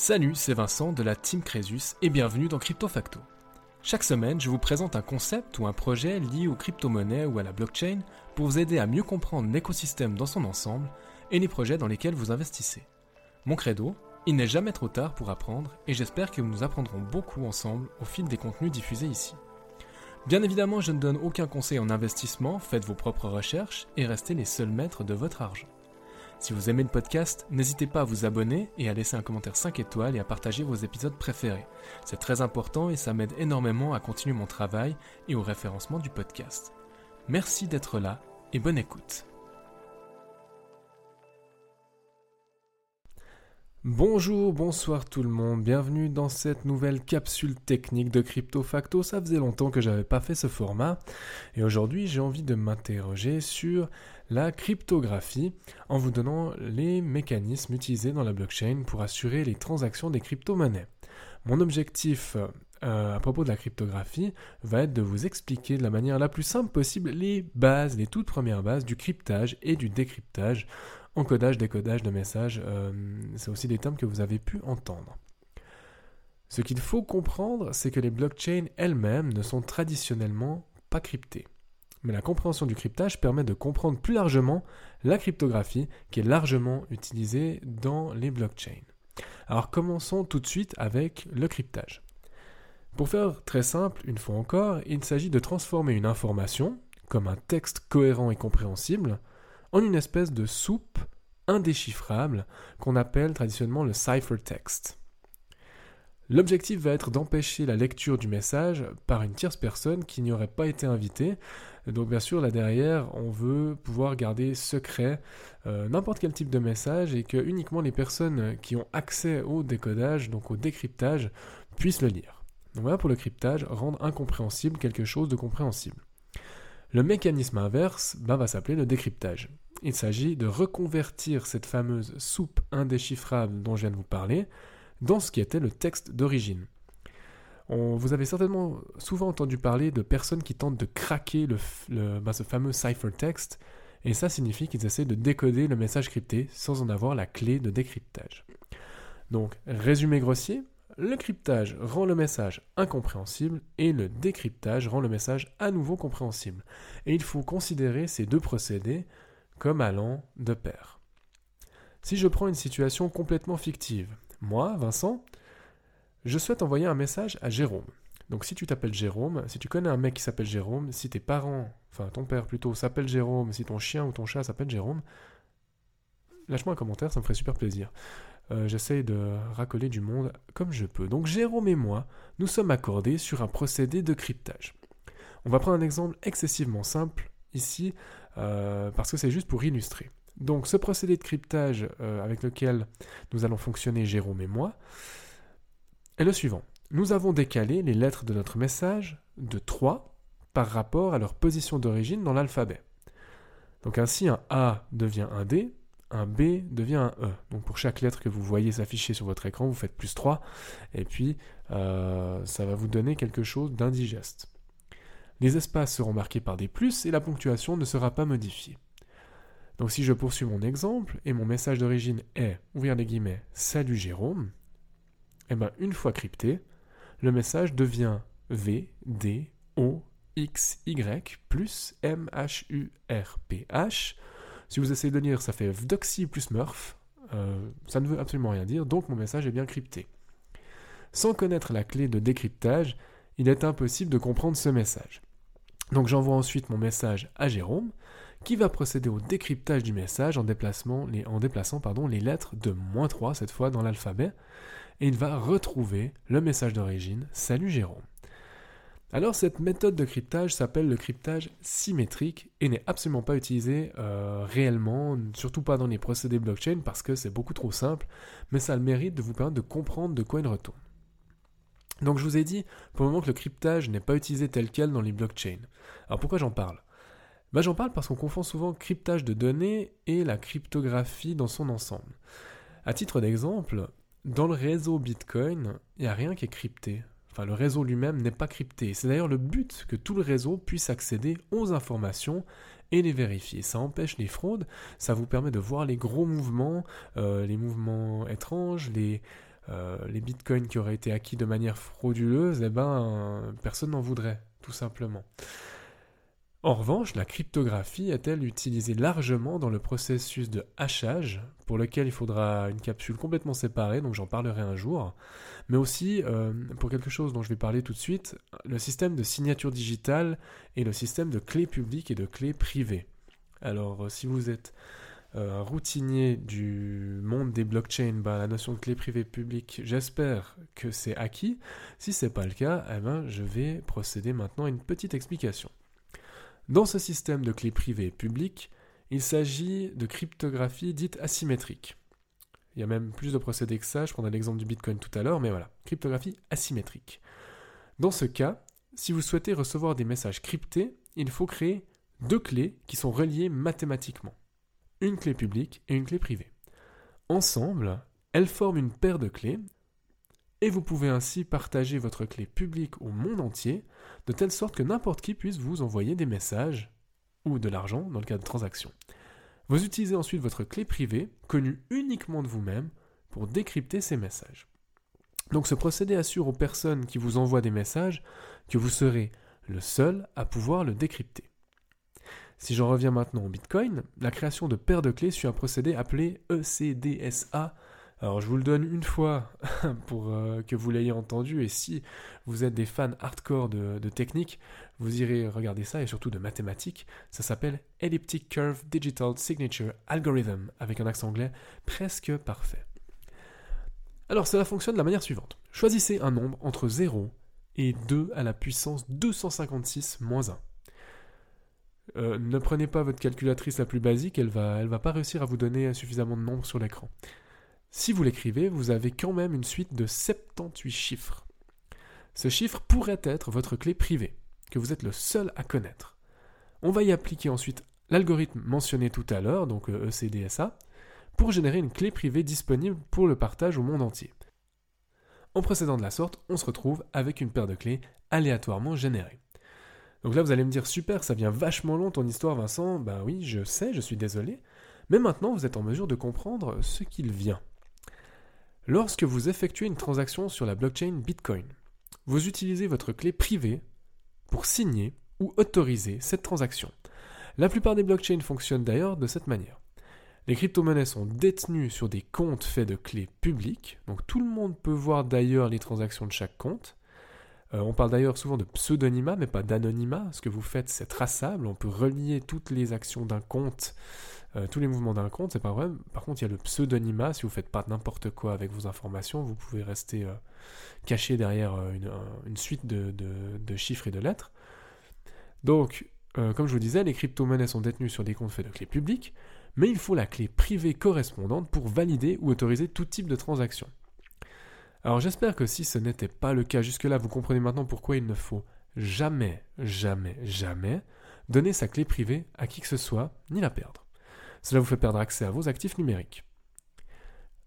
Salut, c'est Vincent de la Team Crésus et bienvenue dans Crypto Facto. Chaque semaine, je vous présente un concept ou un projet lié aux crypto-monnaies ou à la blockchain pour vous aider à mieux comprendre l'écosystème dans son ensemble et les projets dans lesquels vous investissez. Mon credo, il n'est jamais trop tard pour apprendre et j'espère que nous apprendrons beaucoup ensemble au fil des contenus diffusés ici. Bien évidemment, je ne donne aucun conseil en investissement, faites vos propres recherches et restez les seuls maîtres de votre argent. Si vous aimez le podcast, n'hésitez pas à vous abonner et à laisser un commentaire 5 étoiles et à partager vos épisodes préférés. C'est très important et ça m'aide énormément à continuer mon travail et au référencement du podcast. Merci d'être là et bonne écoute. Bonjour, bonsoir tout le monde, bienvenue dans cette nouvelle capsule technique de Crypto Facto. Ça faisait longtemps que j'avais pas fait ce format et aujourd'hui j'ai envie de m'interroger sur la cryptographie en vous donnant les mécanismes utilisés dans la blockchain pour assurer les transactions des crypto-monnaies. Mon objectif euh, à propos de la cryptographie va être de vous expliquer de la manière la plus simple possible les bases, les toutes premières bases du cryptage et du décryptage encodage, décodage de messages, euh, c'est aussi des termes que vous avez pu entendre. Ce qu'il faut comprendre, c'est que les blockchains elles-mêmes ne sont traditionnellement pas cryptées. Mais la compréhension du cryptage permet de comprendre plus largement la cryptographie qui est largement utilisée dans les blockchains. Alors commençons tout de suite avec le cryptage. Pour faire très simple, une fois encore, il s'agit de transformer une information, comme un texte cohérent et compréhensible, en une espèce de soupe indéchiffrable qu'on appelle traditionnellement le ciphertext. L'objectif va être d'empêcher la lecture du message par une tierce personne qui n'y aurait pas été invitée. Donc bien sûr, là derrière, on veut pouvoir garder secret euh, n'importe quel type de message et que uniquement les personnes qui ont accès au décodage, donc au décryptage, puissent le lire. Donc voilà pour le cryptage, rendre incompréhensible quelque chose de compréhensible. Le mécanisme inverse ben, va s'appeler le décryptage. Il s'agit de reconvertir cette fameuse soupe indéchiffrable dont je viens de vous parler dans ce qui était le texte d'origine. vous avez certainement souvent entendu parler de personnes qui tentent de craquer ben, ce fameux ciphertext, et ça signifie qu'ils essaient de décoder le message crypté sans en avoir la clé de décryptage. Donc, résumé grossier, le cryptage rend le message incompréhensible et le décryptage rend le message à nouveau compréhensible. Et il faut considérer ces deux procédés comme allant de pair. Si je prends une situation complètement fictive, moi, Vincent, je souhaite envoyer un message à Jérôme. Donc si tu t'appelles Jérôme, si tu connais un mec qui s'appelle Jérôme, si tes parents, enfin ton père plutôt, s'appelle Jérôme, si ton chien ou ton chat s'appelle Jérôme, lâche-moi un commentaire, ça me ferait super plaisir. Euh, j'essaye de racoler du monde comme je peux. Donc Jérôme et moi, nous sommes accordés sur un procédé de cryptage. On va prendre un exemple excessivement simple ici, euh, parce que c'est juste pour illustrer. Donc ce procédé de cryptage euh, avec lequel nous allons fonctionner Jérôme et moi est le suivant. Nous avons décalé les lettres de notre message de 3 par rapport à leur position d'origine dans l'alphabet. Donc ainsi un A devient un D, un B devient un E. Donc pour chaque lettre que vous voyez s'afficher sur votre écran, vous faites plus 3, et puis euh, ça va vous donner quelque chose d'indigeste. Les espaces seront marqués par des plus et la ponctuation ne sera pas modifiée. Donc si je poursuis mon exemple et mon message d'origine est, ouvrir les guillemets, salut Jérôme, et eh bien une fois crypté, le message devient V, D, O, X, Y plus M, H, U, R, P, H, si vous essayez de lire, ça fait Vdoxy plus Murph. Euh, ça ne veut absolument rien dire, donc mon message est bien crypté. Sans connaître la clé de décryptage, il est impossible de comprendre ce message. Donc j'envoie ensuite mon message à Jérôme, qui va procéder au décryptage du message en, les, en déplaçant pardon, les lettres de moins 3 cette fois dans l'alphabet, et il va retrouver le message d'origine Salut Jérôme. Alors cette méthode de cryptage s'appelle le cryptage symétrique et n'est absolument pas utilisée euh, réellement, surtout pas dans les procédés blockchain parce que c'est beaucoup trop simple, mais ça a le mérite de vous permettre de comprendre de quoi il retourne. Donc je vous ai dit pour le moment que le cryptage n'est pas utilisé tel quel dans les blockchains. Alors pourquoi j'en parle? Bah, J'en parle parce qu'on confond souvent cryptage de données et la cryptographie dans son ensemble. À titre d'exemple, dans le réseau Bitcoin, il n'y a rien qui est crypté le réseau lui-même n'est pas crypté. C'est d'ailleurs le but que tout le réseau puisse accéder aux informations et les vérifier. Ça empêche les fraudes, ça vous permet de voir les gros mouvements, euh, les mouvements étranges, les, les bitcoins qui auraient été acquis de manière frauduleuse, eh ben, personne n'en voudrait, tout simplement. En revanche, la cryptographie est-elle utilisée largement dans le processus de hachage, pour lequel il faudra une capsule complètement séparée, donc j'en parlerai un jour, mais aussi euh, pour quelque chose dont je vais parler tout de suite, le système de signature digitale et le système de clés publiques et de clés privées. Alors, euh, si vous êtes euh, routinier du monde des blockchains, bah, la notion de clé privée publique, j'espère que c'est acquis. Si ce n'est pas le cas, eh ben, je vais procéder maintenant à une petite explication. Dans ce système de clés privées publiques, il s'agit de cryptographie dite asymétrique. Il y a même plus de procédés que ça, je prendrai l'exemple du Bitcoin tout à l'heure, mais voilà, cryptographie asymétrique. Dans ce cas, si vous souhaitez recevoir des messages cryptés, il faut créer deux clés qui sont reliées mathématiquement. Une clé publique et une clé privée. Ensemble, elles forment une paire de clés et vous pouvez ainsi partager votre clé publique au monde entier, de telle sorte que n'importe qui puisse vous envoyer des messages ou de l'argent dans le cas de transactions. Vous utilisez ensuite votre clé privée, connue uniquement de vous-même, pour décrypter ces messages. Donc ce procédé assure aux personnes qui vous envoient des messages que vous serez le seul à pouvoir le décrypter. Si j'en reviens maintenant au Bitcoin, la création de paires de clés suit un procédé appelé ECDSA alors je vous le donne une fois pour euh, que vous l'ayez entendu et si vous êtes des fans hardcore de, technique, vous irez regarder ça et surtout de mathématiques. Ça s'appelle Elliptic Curve Digital Signature Algorithm avec un accent anglais presque parfait. Alors cela fonctionne de la manière suivante. Choisissez un nombre entre 0 et 2 à la puissance 256 moins 1. Euh, ne prenez pas votre calculatrice la plus basique, elle va, elle va pas réussir à vous donner suffisamment de nombres sur l'écran. Si vous l'écrivez, vous avez quand même une suite de 78 chiffres. Ce chiffre pourrait être votre clé privée, que vous êtes le seul à connaître. On va y appliquer ensuite l'algorithme mentionné tout à l'heure, donc ECDSA, euh, e pour générer une clé privée disponible pour le partage au monde entier. En procédant de la sorte, on se retrouve avec une paire de clés aléatoirement générées. Donc là, vous allez me dire, super, ça vient vachement long ton histoire, Vincent. Ben oui, je sais, je suis désolé. Mais maintenant, vous êtes en mesure de comprendre ce qu'il vient. Lorsque vous effectuez une transaction sur la blockchain Bitcoin, vous utilisez votre clé privée pour signer ou autoriser cette transaction. La plupart des blockchains fonctionnent d'ailleurs de cette manière. Les crypto-monnaies sont détenues sur des comptes faits de clés publiques, donc tout le monde peut voir d'ailleurs les transactions de chaque compte. Euh, on parle d'ailleurs souvent de pseudonymat, mais pas d'anonymat. Ce que vous faites, c'est traçable. On peut relier toutes les actions d'un compte euh, tous les mouvements d'un compte, c'est pas vrai. Par contre, il y a le pseudonymat. Si vous faites pas n'importe quoi avec vos informations, vous pouvez rester euh, caché derrière euh, une, suite de, chiffres et de lettres. Donc, comme je vous disais, les crypto-monnaies sont détenues sur des comptes faits de clés publiques, mais il faut la clé privée correspondante pour valider ou autoriser tout type de transaction. Alors j'espère que si ce n'était pas le cas jusque-là, vous comprenez maintenant pourquoi il ne faut jamais, jamais, jamais donner sa clé privée à qui que ce soit, ni la perdre. Cela vous fait perdre accès à vos actifs numériques.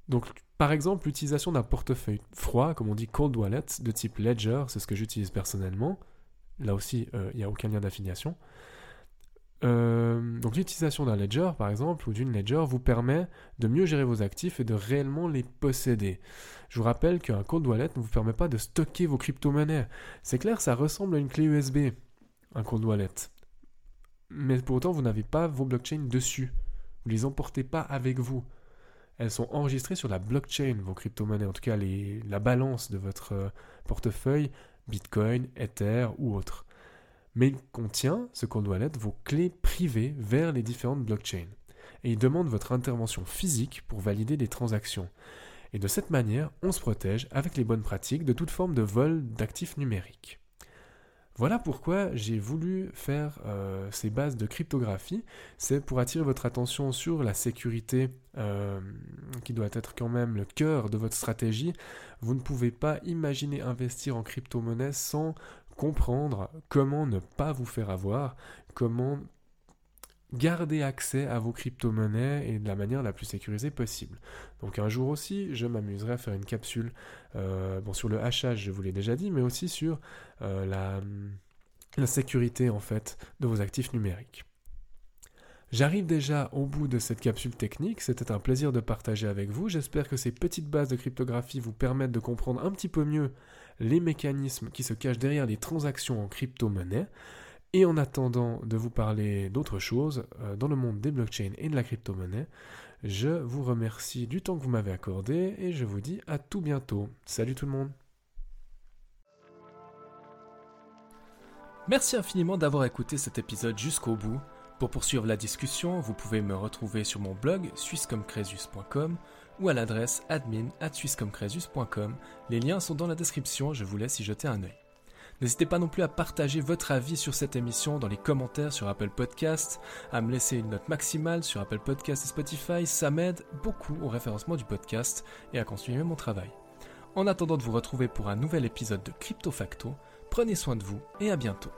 Donc, par exemple, l'utilisation d'un portefeuille froid, comme on dit cold wallet, de type Ledger, c'est ce que j'utilise personnellement. Là aussi, euh, il n'y a aucun lien d'affiliation. Euh, donc l'utilisation d'un ledger, par exemple, ou d'une ledger, vous permet de mieux gérer vos actifs et de réellement les posséder. Je vous rappelle qu'un cold wallet ne vous permet pas de stocker vos crypto-monnaies. C'est clair, ça ressemble à une clé USB, un cold wallet. Mais pour autant, vous n'avez pas vos blockchains dessus. Vous ne les emportez pas avec vous. Elles sont enregistrées sur la blockchain, vos crypto-monnaies, en tout cas la balance de votre euh, portefeuille, Bitcoin, Ether ou autre. Mais il contient, ce qu'on doit l'être, vos clés privées vers les différentes blockchains. Et il demande votre intervention physique pour valider les transactions. Et de cette manière, on se protège avec les bonnes pratiques de toute forme de vol d'actifs numériques. Voilà pourquoi j'ai voulu faire euh, ces bases de cryptographie. C'est pour attirer votre attention sur la sécurité euh, qui doit être quand même le cœur de votre stratégie. Vous ne pouvez pas imaginer investir en crypto-monnaie sans comprendre comment ne pas vous faire avoir, comment garder accès à vos crypto-monnaies et de la manière la plus sécurisée possible. Donc un jour aussi, je m'amuserai à faire une capsule euh, sur le hachage, je vous l'ai déjà dit, mais aussi sur euh, la, la sécurité en fait de vos actifs numériques. J'arrive déjà au bout de cette capsule technique, c'était un plaisir de partager avec vous, j'espère que ces petites bases de cryptographie vous permettent de comprendre un petit peu mieux les mécanismes qui se cachent derrière les transactions en crypto-monnaie. Et en attendant de vous parler d'autres choses euh, dans le monde des blockchains et de la crypto-monnaie, je vous remercie du temps que vous m'avez accordé et je vous dis à tout bientôt. Salut tout le monde Merci infiniment d'avoir écouté cet épisode jusqu'au bout. Pour poursuivre la discussion, vous pouvez me retrouver sur mon blog suissecomcresus.com ou à l'adresse admin at Les liens sont dans la description, je vous laisse y jeter un œil. N'hésitez pas non plus à partager votre avis sur cette émission dans les commentaires sur Apple Podcast, à me laisser une note maximale sur Apple Podcast et Spotify, ça m'aide beaucoup au référencement du podcast et à continuer mon travail. En attendant de vous retrouver pour un nouvel épisode de Crypto Facto, prenez soin de vous et à bientôt.